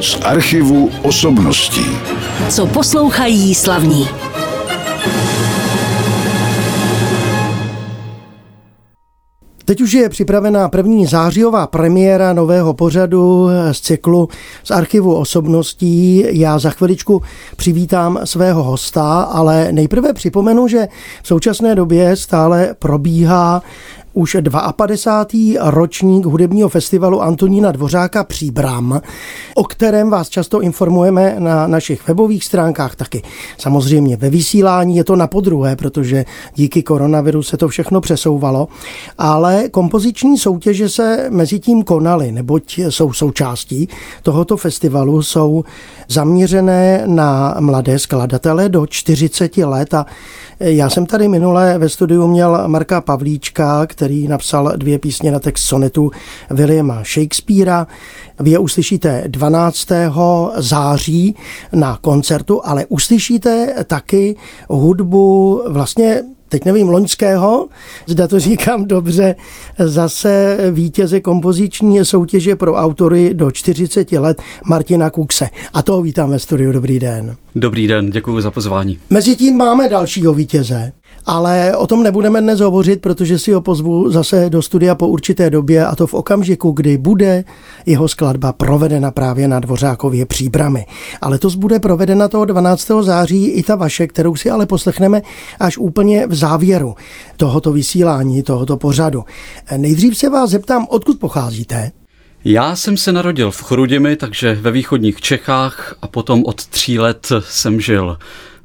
Z archivu osobností. Co poslouchají slavní. Teď už je připravená první zářijová premiéra nového pořadu z cyklu z archivu osobností. Já za chviličku přivítám svého hosta, ale nejprve připomenu, že v současné době stále probíhá už 52. ročník hudebního festivalu Antonína Dvořáka Příbram, o kterém vás často informujeme na našich webových stránkách, taky samozřejmě ve vysílání. Je to na podruhé, protože díky koronaviru se to všechno přesouvalo, ale kompoziční soutěže se mezi tím konaly, neboť jsou součástí tohoto festivalu, jsou zaměřené na mladé skladatele do 40 let a já jsem tady minule ve studiu měl Marka Pavlíčka, který napsal dvě písně na text sonetu Williama Shakespearea. Vy je uslyšíte 12. září na koncertu, ale uslyšíte taky hudbu vlastně teď nevím, loňského, zda to říkám dobře, zase vítěze kompoziční soutěže pro autory do 40 let Martina Kukse. A toho vítám ve studiu. Dobrý den. Dobrý den, děkuji za pozvání. Mezitím máme dalšího vítěze. Ale o tom nebudeme dnes hovořit, protože si ho pozvu zase do studia po určité době a to v okamžiku, kdy bude jeho skladba provedena právě na Dvořákově příbramy. Ale to bude provedena toho 12. září i ta vaše, kterou si ale poslechneme až úplně v závěru tohoto vysílání, tohoto pořadu. Nejdřív se vás zeptám, odkud pocházíte? Já jsem se narodil v Chrudimi, takže ve východních Čechách a potom od tří let jsem žil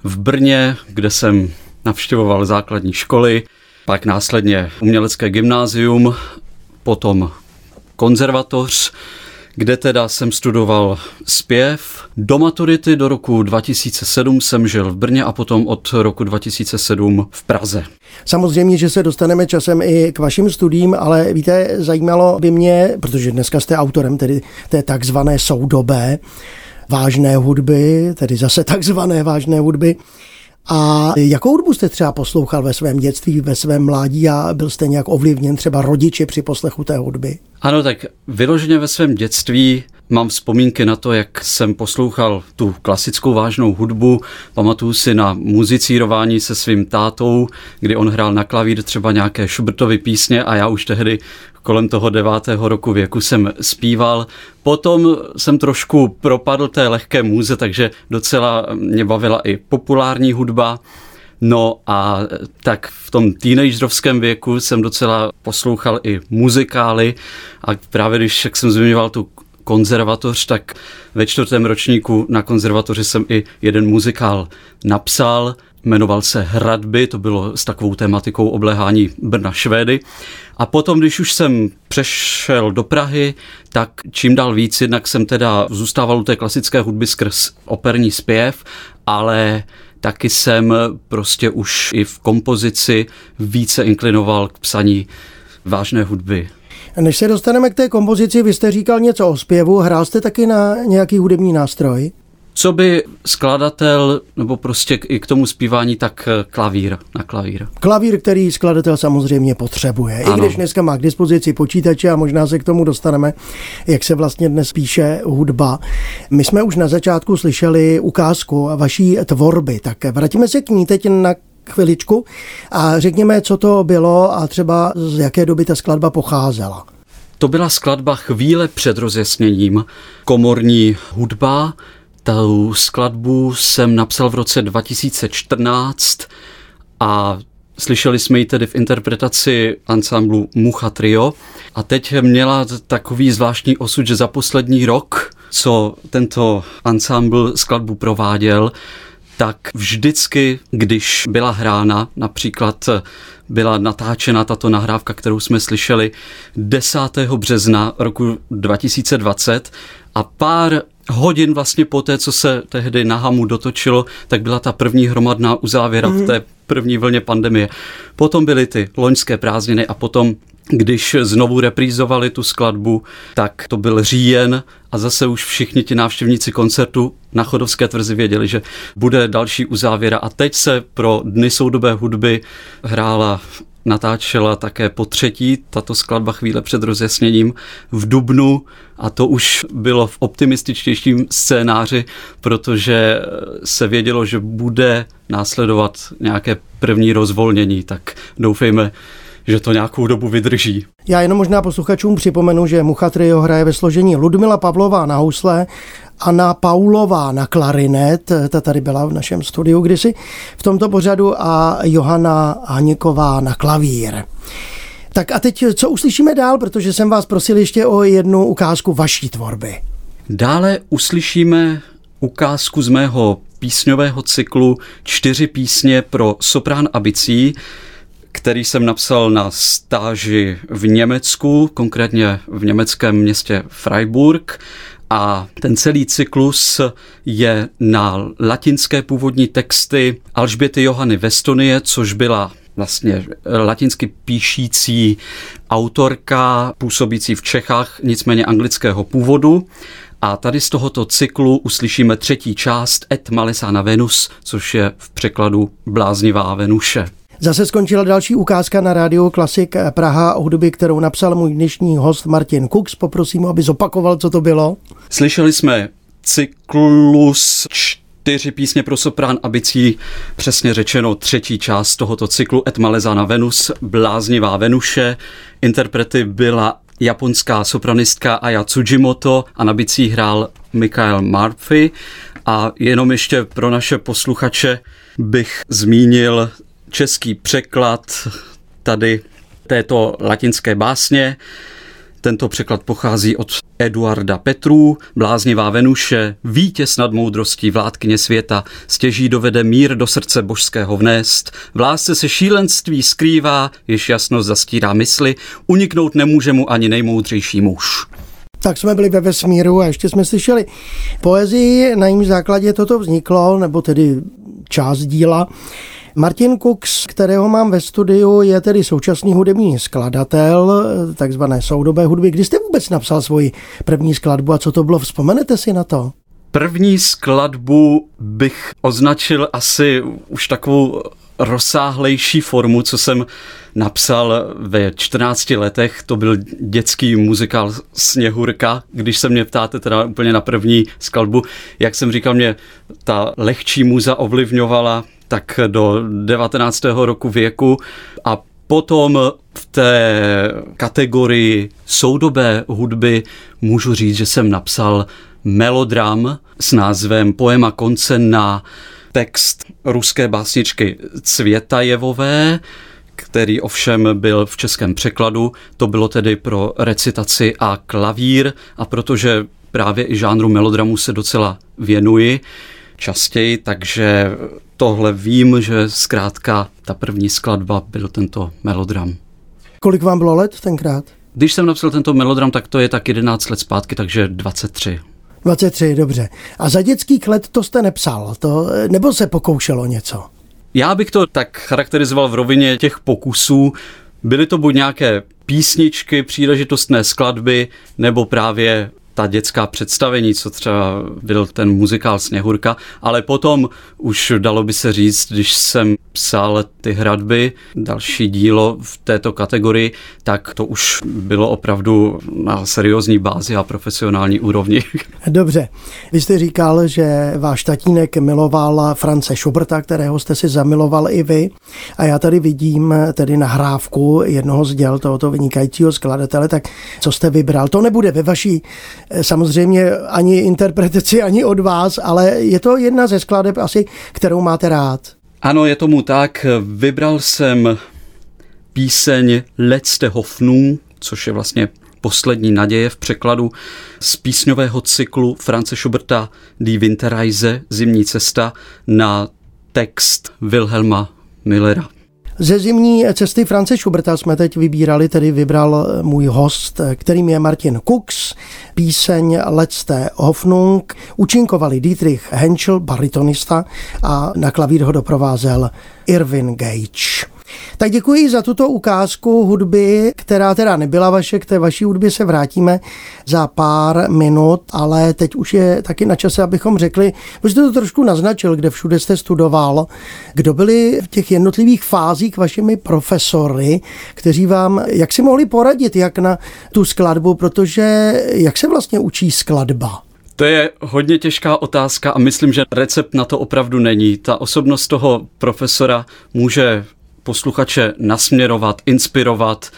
v Brně, kde jsem navštěvoval základní školy, pak následně umělecké gymnázium, potom konzervatoř, kde teda jsem studoval zpěv. Do maturity do roku 2007 jsem žil v Brně a potom od roku 2007 v Praze. Samozřejmě, že se dostaneme časem i k vašim studiím, ale víte, zajímalo by mě, protože dneska jste autorem tedy té takzvané soudobé vážné hudby, tedy zase takzvané vážné hudby, a jakou hudbu jste třeba poslouchal ve svém dětství, ve svém mládí a byl jste nějak ovlivněn třeba rodiči při poslechu té hudby? Ano, tak vyloženě ve svém dětství mám vzpomínky na to, jak jsem poslouchal tu klasickou vážnou hudbu. Pamatuju si na muzicírování se svým tátou, kdy on hrál na klavír třeba nějaké Schubertovy písně a já už tehdy kolem toho devátého roku věku jsem zpíval. Potom jsem trošku propadl té lehké můze, takže docela mě bavila i populární hudba. No a tak v tom teenagerovském věku jsem docela poslouchal i muzikály a právě když, jak jsem zmiňoval tu konzervatoř, tak ve čtvrtém ročníku na konzervatoři jsem i jeden muzikál napsal, jmenoval se Hradby, to bylo s takovou tématikou obléhání Brna Švédy. A potom, když už jsem přešel do Prahy, tak čím dál víc, jednak jsem teda zůstával u té klasické hudby skrz operní zpěv, ale taky jsem prostě už i v kompozici více inklinoval k psaní vážné hudby. Než se dostaneme k té kompozici, vy jste říkal něco o zpěvu, hrál jste taky na nějaký hudební nástroj? Co by skladatel, nebo prostě i k tomu zpívání, tak eh, klavír, na klavír. Klavír, který skladatel samozřejmě potřebuje. Ano. I když dneska má k dispozici počítače a možná se k tomu dostaneme, jak se vlastně dnes píše hudba. My jsme už na začátku slyšeli ukázku vaší tvorby, tak vrátíme se k ní teď na chviličku a řekněme, co to bylo a třeba z jaké doby ta skladba pocházela. To byla skladba chvíle před rozjasněním, komorní hudba, tu skladbu jsem napsal v roce 2014 a Slyšeli jsme ji tedy v interpretaci ansámblu Mucha Trio. A teď měla takový zvláštní osud, že za poslední rok, co tento ansámbl skladbu prováděl, tak vždycky, když byla hrána, například byla natáčena tato nahrávka, kterou jsme slyšeli 10. března roku 2020 a pár hodin vlastně po té, co se tehdy na Hamu dotočilo, tak byla ta první hromadná uzávěra mm. v mhm. té první vlně pandemie. Potom byly ty loňské prázdniny a potom když znovu reprízovali tu skladbu, tak to byl říjen a zase už všichni ti návštěvníci koncertu na Chodovské tvrzi věděli, že bude další uzávěra a teď se pro Dny soudobé hudby hrála natáčela také po třetí tato skladba chvíle před rozjasněním v Dubnu. A to už bylo v optimističtějším scénáři, protože se vědělo, že bude následovat nějaké první rozvolnění, tak doufejme, že to nějakou dobu vydrží. Já jenom možná posluchačům připomenu, že Mucha Trio hraje ve složení Ludmila Pavlová na housle, Anna Paulová na klarinet, ta tady byla v našem studiu kdysi v tomto pořadu a Johana Haniková na klavír. Tak a teď co uslyšíme dál, protože jsem vás prosil ještě o jednu ukázku vaší tvorby. Dále uslyšíme ukázku z mého písňového cyklu Čtyři písně pro soprán a bicí, který jsem napsal na stáži v Německu, konkrétně v německém městě Freiburg. A ten celý cyklus je na latinské původní texty Alžběty Johany Vestonie, což byla vlastně latinsky píšící autorka, působící v Čechách, nicméně anglického původu. A tady z tohoto cyklu uslyšíme třetí část Et Malesana Venus, což je v překladu Bláznivá Venuše. Zase skončila další ukázka na rádiu Klasik Praha o hudby, kterou napsal můj dnešní host Martin Kux. Poprosím aby zopakoval, co to bylo. Slyšeli jsme cyklus čtyři písně pro soprán a bicí, přesně řečeno třetí část tohoto cyklu Et Malezana Venus, Bláznivá Venuše. Interprety byla japonská sopranistka Aya Tsujimoto a na bicí hrál Michael Murphy. A jenom ještě pro naše posluchače bych zmínil český překlad tady této latinské básně. Tento překlad pochází od Eduarda Petrů, bláznivá Venuše, vítěz nad moudrostí vládkyně světa, stěží dovede mír do srdce božského vnést, v lásce se šílenství skrývá, jež jasnost zastírá mysli, uniknout nemůže mu ani nejmoudřejší muž. Tak jsme byli ve vesmíru a ještě jsme slyšeli poezii, na jejím základě toto vzniklo, nebo tedy část díla. Martin Kux, kterého mám ve studiu, je tedy současný hudební skladatel takzvané soudobé hudby. Kdy jste vůbec napsal svoji první skladbu a co to bylo? Vzpomenete si na to? První skladbu bych označil asi už takovou rozsáhlejší formu, co jsem napsal ve 14 letech. To byl dětský muzikál Sněhurka. Když se mě ptáte teda úplně na první skladbu, jak jsem říkal, mě ta lehčí muza ovlivňovala tak do 19. roku věku a potom v té kategorii soudobé hudby můžu říct, že jsem napsal melodram s názvem Poema konce na text ruské básničky Cvětajevové, který ovšem byl v českém překladu. To bylo tedy pro recitaci a klavír a protože právě i žánru melodramu se docela věnuji častěji, takže tohle vím, že zkrátka ta první skladba byl tento melodram. Kolik vám bylo let tenkrát? Když jsem napsal tento melodram, tak to je tak 11 let zpátky, takže 23. 23, dobře. A za dětský let to jste nepsal, to, nebo se pokoušelo něco? Já bych to tak charakterizoval v rovině těch pokusů. Byly to buď nějaké písničky, příležitostné skladby, nebo právě ta dětská představení, co třeba byl ten muzikál Sněhurka, ale potom už dalo by se říct, když jsem psal ty hradby, další dílo v této kategorii, tak to už bylo opravdu na seriózní bázi a profesionální úrovni. Dobře, vy jste říkal, že váš tatínek miloval France Schuberta, kterého jste si zamiloval i vy a já tady vidím tedy nahrávku jednoho z děl tohoto vynikajícího skladatele, tak co jste vybral? To nebude ve vaší samozřejmě ani interpretaci, ani od vás, ale je to jedna ze skladeb asi, kterou máte rád. Ano, je tomu tak. Vybral jsem píseň Letzte Hoffnung, což je vlastně poslední naděje v překladu z písňového cyklu France Schuberta Die Winterreise, Zimní cesta, na text Wilhelma Millera. Ze zimní cesty France Schuberta jsme teď vybírali, tedy vybral můj host, kterým je Martin Kux, píseň Letzte Hoffnung. Učinkovali Dietrich Henschel, baritonista, a na klavír ho doprovázel Irvin Gage. Tak děkuji za tuto ukázku hudby, která teda nebyla vaše, k té vaší hudbě se vrátíme za pár minut, ale teď už je taky na čase, abychom řekli, vy jste to trošku naznačil, kde všude jste studoval, kdo byli v těch jednotlivých fázích vašimi profesory, kteří vám, jak si mohli poradit, jak na tu skladbu, protože jak se vlastně učí skladba? To je hodně těžká otázka a myslím, že recept na to opravdu není. Ta osobnost toho profesora může posluchače nasměrovat, inspirovat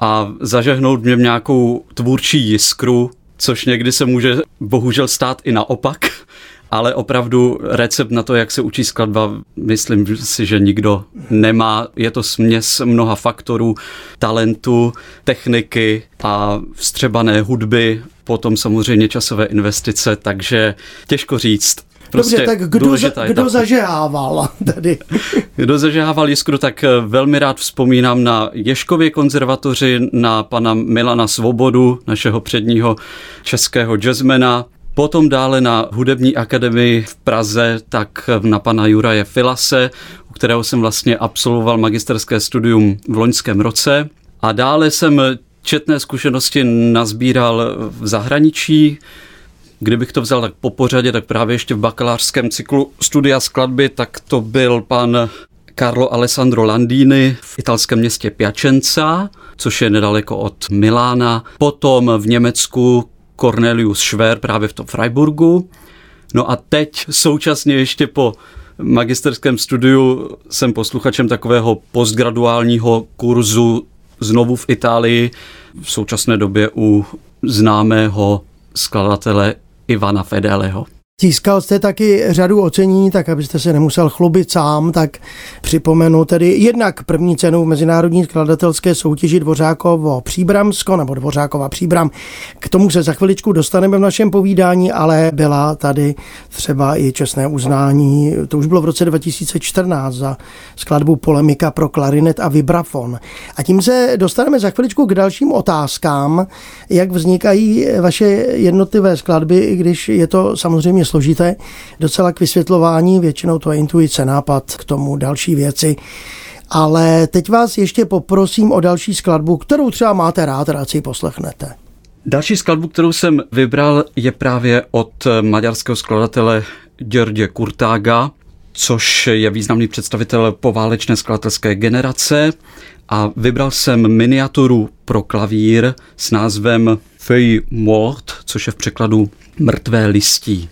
a zažehnout mě nějakou tvůrčí jiskru, což někdy se může bohužel stát i naopak, ale opravdu recept na to, jak se učí skladba, myslím si, že nikdo nemá. Je to směs mnoha faktorů, talentu, techniky a vstřebané hudby, potom samozřejmě časové investice, takže těžko říct. Prostě Dobře, tak kdo, za, kdo zažehával tady? Kdo zažehával jiskru, tak eh, velmi rád vzpomínám na Ješkově konzervatoři, na pana Milana Svobodu, našeho předního českého jazzmena, Potom dále na hudební akademii v Praze, tak na pana Juraje Filase, u kterého jsem vlastně absolvoval magisterské studium v loňském roce. A dále jsem četné zkušenosti nazbíral v zahraničí, Kdybych to vzal tak po pořadě, tak právě ještě v bakalářském cyklu studia skladby, tak to byl pan Carlo Alessandro Landini v italském městě Piacenza, což je nedaleko od Milána. Potom v Německu Cornelius Schwer právě v tom Freiburgu. No a teď současně ještě po magisterském studiu jsem posluchačem takového postgraduálního kurzu znovu v Itálii, v současné době u známého skladatele Ivana Fedeleho. Získal jste taky řadu ocenění, tak abyste se nemusel chlubit sám, tak připomenu tedy jednak první cenu v Mezinárodní skladatelské soutěži Dvořákovo Příbramsko nebo Dvořákova Příbram. K tomu se za chviličku dostaneme v našem povídání, ale byla tady třeba i čestné uznání, to už bylo v roce 2014 za skladbu Polemika pro klarinet a vibrafon. A tím se dostaneme za chviličku k dalším otázkám, jak vznikají vaše jednotlivé skladby, i když je to samozřejmě složité docela k vysvětlování, většinou to je intuice, nápad k tomu další věci. Ale teď vás ještě poprosím o další skladbu, kterou třeba máte rád, rád si poslechnete. Další skladbu, kterou jsem vybral, je právě od maďarského skladatele George Kurtága, což je významný představitel poválečné skladatelské generace a vybral jsem miniaturu pro klavír s názvem Feuille Mort, což je v překladu mrtvé listí.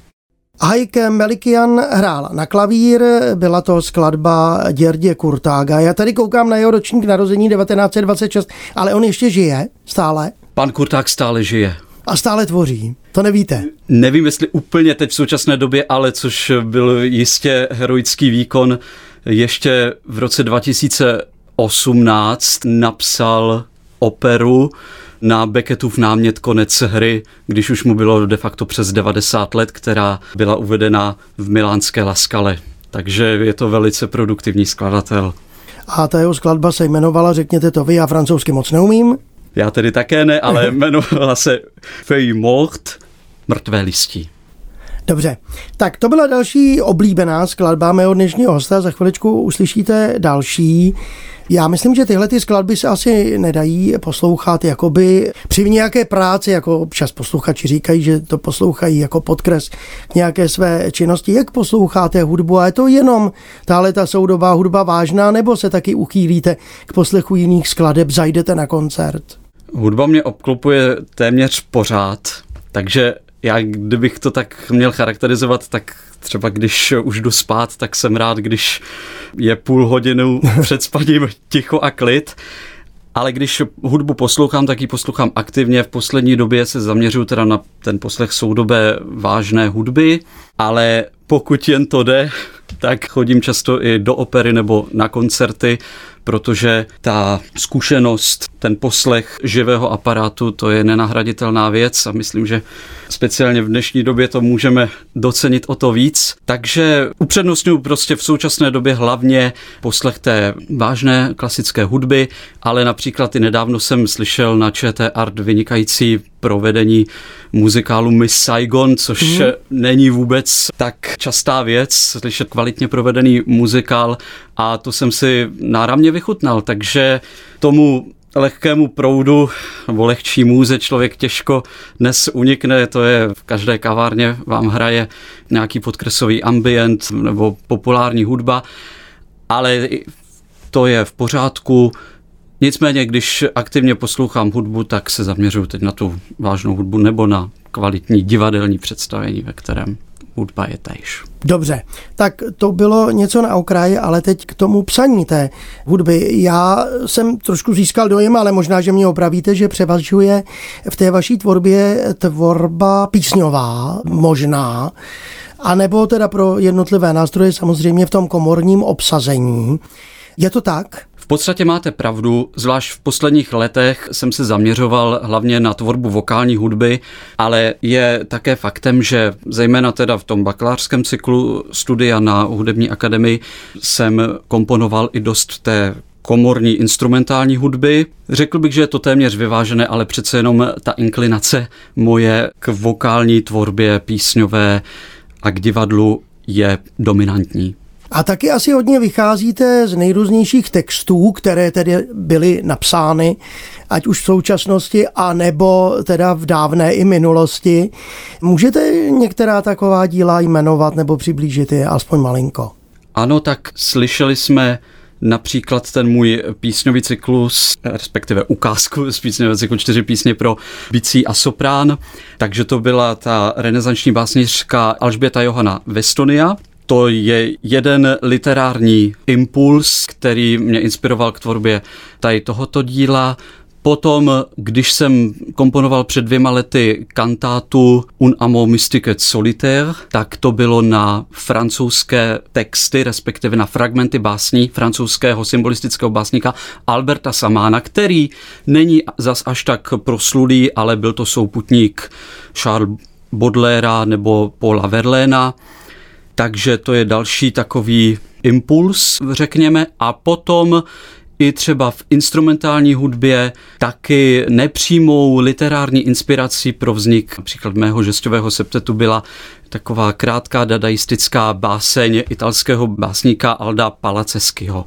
Heike Melikian hrál na klavír, byla to skladba Děrdě Kurtága. Já tady koukám na jeho ročník narození 1926, ale on ještě žije stále. Pan Kurták stále žije. A stále tvoří. To nevíte? Nevím, jestli úplně teď v současné době, ale což byl jistě heroický výkon. Ještě v roce 2018 napsal operu na Beckettův námět konec hry, když už mu bylo de facto přes 90 let, která byla uvedena v milánské Laskale. Takže je to velice produktivní skladatel. A ta jeho skladba se jmenovala, řekněte to vy, já francouzsky moc neumím. Já tedy také ne, ale jmenovala se Feuille Mort, mrtvé listí. Dobře, tak to byla další oblíbená skladba mého dnešního hosta. Za chviličku uslyšíte další. Já myslím, že tyhle ty skladby se asi nedají poslouchat jakoby při nějaké práci, jako občas posluchači říkají, že to poslouchají jako podkres nějaké své činnosti. Jak posloucháte hudbu? A je to jenom tahle ta soudobá hudba vážná, nebo se taky uchýlíte k poslechu jiných skladeb, zajdete na koncert? Hudba mě obklopuje téměř pořád, takže já kdybych to tak měl charakterizovat, tak třeba když už jdu spát, tak jsem rád, když je půl hodinu před spaním ticho a klid. Ale když hudbu poslouchám, tak ji poslouchám aktivně. V poslední době se zaměřuju teda na ten poslech soudobé vážné hudby, ale pokud jen to jde, tak chodím často i do opery nebo na koncerty, protože ta zkušenost, ten poslech živého aparátu, to je nenahraditelná věc a myslím, že speciálně v dnešní době to můžeme docenit o to víc. Takže upřednostňuji prostě v současné době hlavně poslech té vážné klasické hudby, ale například i nedávno jsem slyšel na ČT Art vynikající provedení muzikálu Miss Saigon, což mm. není vůbec tak častá věc, slyšet kvalitně provedený muzikál a to jsem si náramně vychutnal, takže tomu lehkému proudu nebo lehčí můze člověk těžko dnes unikne, to je v každé kavárně vám hraje nějaký podkresový ambient nebo populární hudba, ale to je v pořádku. Nicméně, když aktivně poslouchám hudbu, tak se zaměřuju teď na tu vážnou hudbu nebo na kvalitní divadelní představení, ve kterém hudba je též. Dobře, tak to bylo něco na okraji, ale teď k tomu psaní té hudby. Já jsem trošku získal dojem, ale možná, že mě opravíte, že převažuje v té vaší tvorbě tvorba písňová, možná, a nebo teda pro jednotlivé nástroje samozřejmě v tom komorním obsazení. Je to tak? V podstatě máte pravdu, zvlášť v posledních letech jsem se zaměřoval hlavně na tvorbu vokální hudby, ale je také faktem, že zejména teda v tom bakalářském cyklu studia na hudební akademii jsem komponoval i dost té komorní instrumentální hudby. Řekl bych, že je to téměř vyvážené, ale přece jenom ta inklinace moje k vokální tvorbě písňové a k divadlu je dominantní. A taky asi hodně vycházíte z nejrůznějších textů, které tedy byly napsány, ať už v současnosti, a nebo teda v dávné i minulosti. Můžete některá taková díla jmenovat nebo přiblížit je aspoň malinko? Ano, tak slyšeli jsme například ten můj písňový cyklus, respektive ukázku z písňového cyklu čtyři písně pro bicí a soprán, takže to byla ta renesanční básnířka Alžběta Johana Vestonia, to je jeden literární impuls, který mě inspiroval k tvorbě tady tohoto díla. Potom, když jsem komponoval před dvěma lety kantátu Un amo mystique solitaire, tak to bylo na francouzské texty, respektive na fragmenty básní francouzského symbolistického básníka Alberta Samána, který není zas až tak proslulý, ale byl to souputník Charles Baudelaire nebo Paula Verlaina takže to je další takový impuls, řekněme, a potom i třeba v instrumentální hudbě taky nepřímou literární inspirací pro vznik například mého žestového septetu byla taková krátká dadaistická báseň italského básníka Alda Palaceskyho.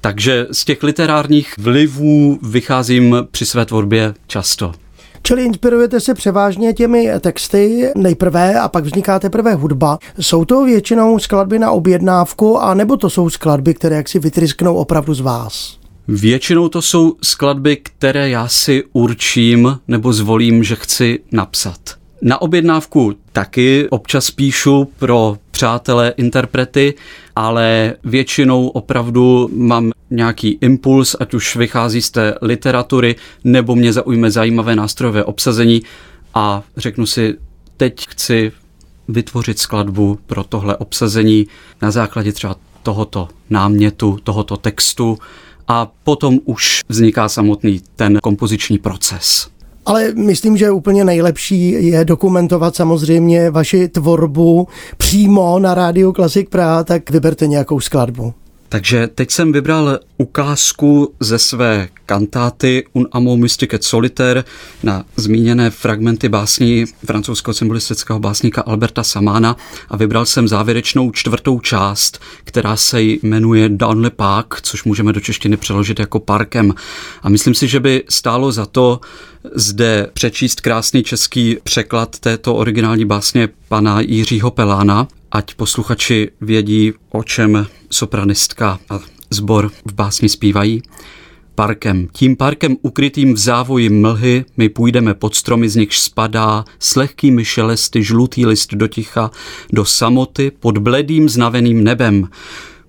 Takže z těch literárních vlivů vycházím při své tvorbě často. Čili inspirujete se převážně těmi texty nejprve a pak vzniká teprve hudba. Jsou to většinou skladby na objednávku a nebo to jsou skladby, které jaksi vytrysknou opravdu z vás? Většinou to jsou skladby, které já si určím nebo zvolím, že chci napsat. Na objednávku taky občas píšu pro přátelé interprety, ale většinou opravdu mám nějaký impuls, ať už vychází z té literatury, nebo mě zaujme zajímavé nástrojové obsazení a řeknu si, teď chci vytvořit skladbu pro tohle obsazení na základě třeba tohoto námětu, tohoto textu a potom už vzniká samotný ten kompoziční proces. Ale myslím, že úplně nejlepší je dokumentovat samozřejmě vaši tvorbu přímo na rádiu Klasik Praha, tak vyberte nějakou skladbu. Takže teď jsem vybral ukázku ze své kantáty Un amo mystique solitaire na zmíněné fragmenty básní francouzského symbolistického básníka Alberta Samána a vybral jsem závěrečnou čtvrtou část, která se jmenuje Dans le Parc, což můžeme do češtiny přeložit jako parkem. A myslím si, že by stálo za to zde přečíst krásný český překlad této originální básně pana Jiřího Pelána, ať posluchači vědí, o čem sopranistka a zbor v básni zpívají. Parkem. Tím parkem ukrytým v závoji mlhy my půjdeme pod stromy, z nichž spadá s lehkými šelesty žlutý list do ticha, do samoty pod bledým znaveným nebem.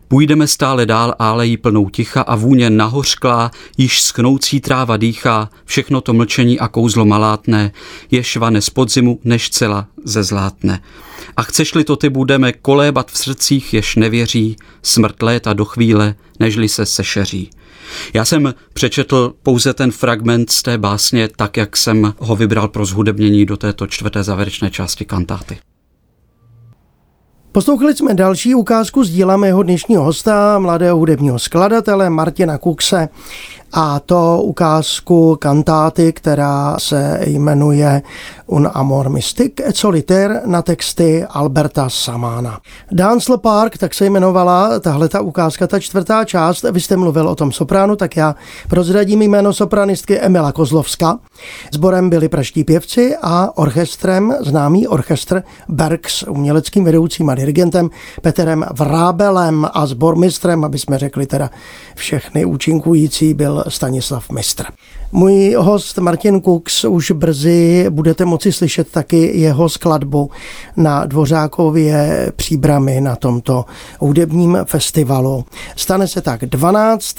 Půjdeme stále dál álejí plnou ticha a vůně nahořklá, již schnoucí tráva dýchá, všechno to mlčení a kouzlo malátné, je švane z podzimu, než cela ze zlátne. A chceš-li to ty budeme kolébat v srdcích, jež nevěří, smrt léta do chvíle, nežli se sešeří. Já jsem přečetl pouze ten fragment z té básně tak, jak jsem ho vybral pro zhudebnění do této čtvrté závěrečné části kantáty. Poslouchali jsme další ukázku z díla mého dnešního hosta, mladého hudebního skladatele Martina Kukse a to ukázku kantáty, která se jmenuje Un amor mystic et solitaire na texty Alberta Samána. Dance Park, tak se jmenovala tahle ta ukázka, ta čtvrtá část. Vy jste mluvil o tom sopránu, tak já prozradím jméno sopranistky Emila Kozlovska. Sborem byli praští pěvci a orchestrem známý orchestr Bergs, uměleckým vedoucím a dirigentem Peterem Vrábelem a sbormistrem, aby jsme řekli teda všechny účinkující, byl Stanislav Mistr. Můj host Martin Kux už brzy budete moci slyšet taky jeho skladbu na Dvořákově příbramy na tomto hudebním festivalu. Stane se tak 12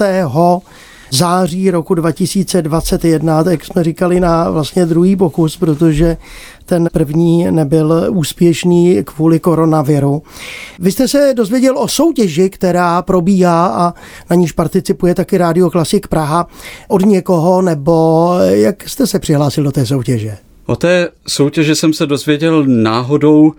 září roku 2021, tak jsme říkali na vlastně druhý pokus, protože ten první nebyl úspěšný kvůli koronaviru. Vy jste se dozvěděl o soutěži, která probíhá a na níž participuje taky Radio Klasik Praha od někoho, nebo jak jste se přihlásil do té soutěže? O té soutěži jsem se dozvěděl náhodou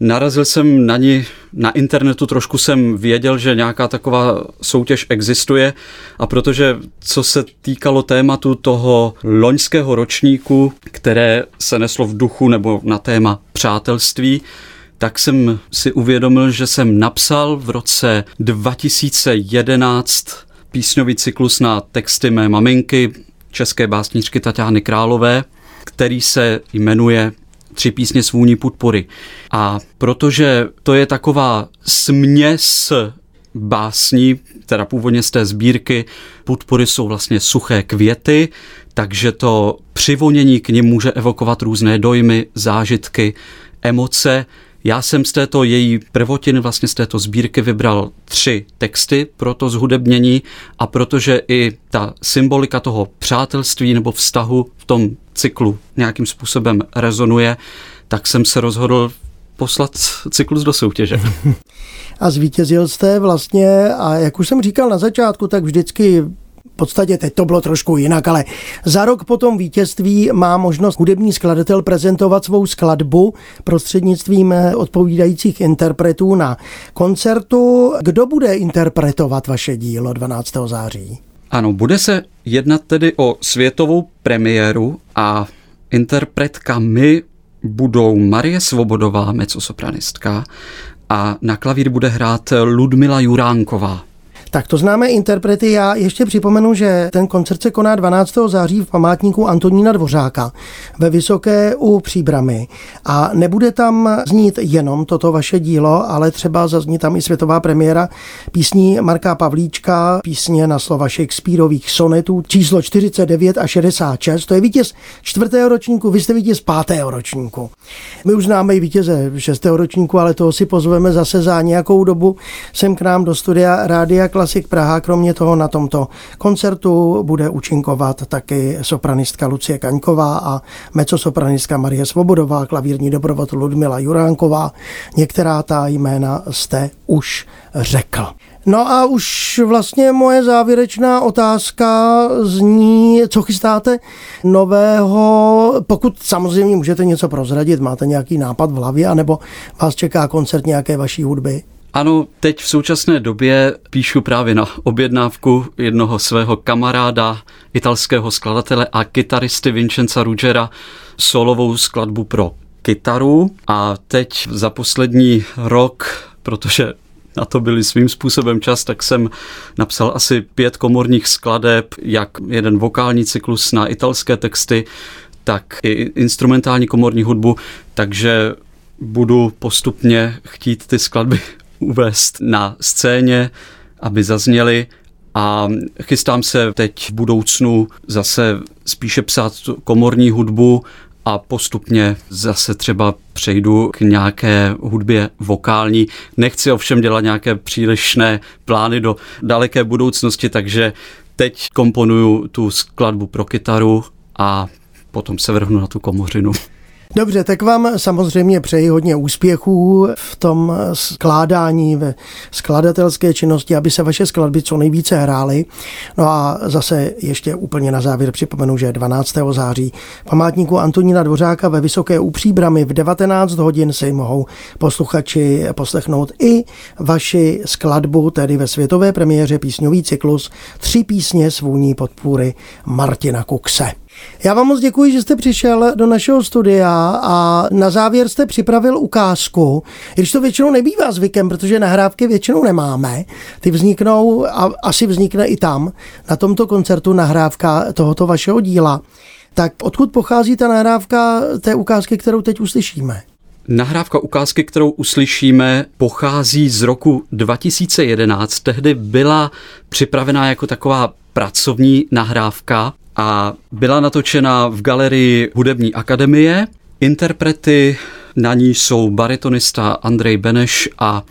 Narazil jsem na ní na internetu, trošku jsem věděl, že nějaká taková soutěž existuje. A protože co se týkalo tématu toho loňského ročníku, které se neslo v duchu nebo na téma přátelství, tak jsem si uvědomil, že jsem napsal v roce 2011 písňový cyklus na texty mé maminky, české básničky Tatiany Králové, který se jmenuje tři písně svůní podpory. A protože to je taková směs básní, teda původně z té sbírky, podpory jsou vlastně suché květy, takže to přivonění k nim může evokovat různé dojmy, zážitky, emoce. Já jsem z této její prvotiny, vlastně z této sbírky vybral tři texty pro to zhudebnění a protože i ta symbolika toho přátelství nebo vztahu v tom cyklu nějakým způsobem rezonuje, tak jsem se rozhodl poslat cyklus do soutěže. A zvítězil jste vlastně, a jak už jsem říkal na začátku, tak vždycky podstatě teď to bylo trošku jinak, ale za rok po tom vítězství má možnost hudební skladatel prezentovat svou skladbu prostřednictvím odpovídajících interpretů na koncertu. Kdo bude interpretovat vaše dílo 12. září? Ano, bude se jednat tedy o světovou premiéru a interpretkami budou Marie Svobodová, mecosopranistka, a na klavír bude hrát Ludmila Juránková. Tak to známe interprety. Já ještě připomenu, že ten koncert se koná 12. září v památníku Antonína Dvořáka ve Vysoké u Příbramy. A nebude tam znít jenom toto vaše dílo, ale třeba zazní tam i světová premiéra písní Marka Pavlíčka, písně na slova Shakespeareových sonetů číslo 49 a 66. To je vítěz čtvrtého ročníku, vy jste vítěz pátého ročníku. My už známe i vítěze šestého ročníku, ale toho si pozveme zase za nějakou dobu sem k nám do studia Rádia Klasik Praha. Kromě toho na tomto koncertu bude účinkovat taky sopranistka Lucie Kaňková a mecosopranistka Marie Svobodová, klavírní doprovod Ludmila Juránková. Některá ta jména jste už řekl. No a už vlastně moje závěrečná otázka zní, co chystáte nového, pokud samozřejmě můžete něco prozradit, máte nějaký nápad v hlavě, anebo vás čeká koncert nějaké vaší hudby? Ano, teď v současné době píšu právě na objednávku jednoho svého kamaráda, italského skladatele a kytaristy Vincenza Ruggera, solovou skladbu pro kytaru. A teď za poslední rok, protože na to byli svým způsobem čas, tak jsem napsal asi pět komorních skladeb, jak jeden vokální cyklus na italské texty, tak i instrumentální komorní hudbu, takže budu postupně chtít ty skladby uvést na scéně, aby zazněly a chystám se teď v budoucnu zase spíše psát komorní hudbu a postupně zase třeba přejdu k nějaké hudbě vokální. Nechci ovšem dělat nějaké přílišné plány do daleké budoucnosti, takže teď komponuju tu skladbu pro kytaru a potom se vrhnu na tu komořinu. Dobře, tak vám samozřejmě přeji hodně úspěchů v tom skládání, ve skladatelské činnosti, aby se vaše skladby co nejvíce hrály. No a zase ještě úplně na závěr připomenu, že 12. září památníku Antonína Dvořáka ve Vysoké upříbrami v 19 hodin si mohou posluchači poslechnout i vaši skladbu, tedy ve světové premiéře písňový cyklus Tři písně svůní podpůry Martina Kukse. Já vám moc děkuji, že jste přišel do našeho studia a na závěr jste připravil ukázku, když to většinou nebývá zvykem, protože nahrávky většinou nemáme. Ty vzniknou a asi vznikne i tam, na tomto koncertu nahrávka tohoto vašeho díla. Tak odkud pochází ta nahrávka té ukázky, kterou teď uslyšíme? Nahrávka ukázky, kterou uslyšíme, pochází z roku 2011. Tehdy byla připravená jako taková pracovní nahrávka a byla natočena v galerii Hudební akademie. Interprety na ní jsou baritonista Andrej Beneš a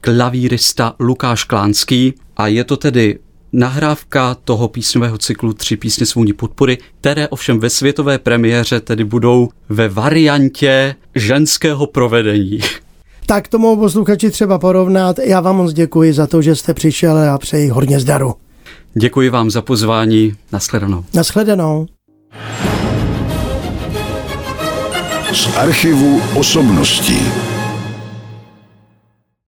klavírista Lukáš Klánský a je to tedy nahrávka toho písňového cyklu Tři písně svůní podpory, které ovšem ve světové premiéře tedy budou ve variantě ženského provedení. Tak to mohou posluchači třeba porovnat. Já vám moc děkuji za to, že jste přišel a přeji hodně zdaru. Děkuji vám za pozvání. Naschledanou. Naschledanou. Z archivu osobností.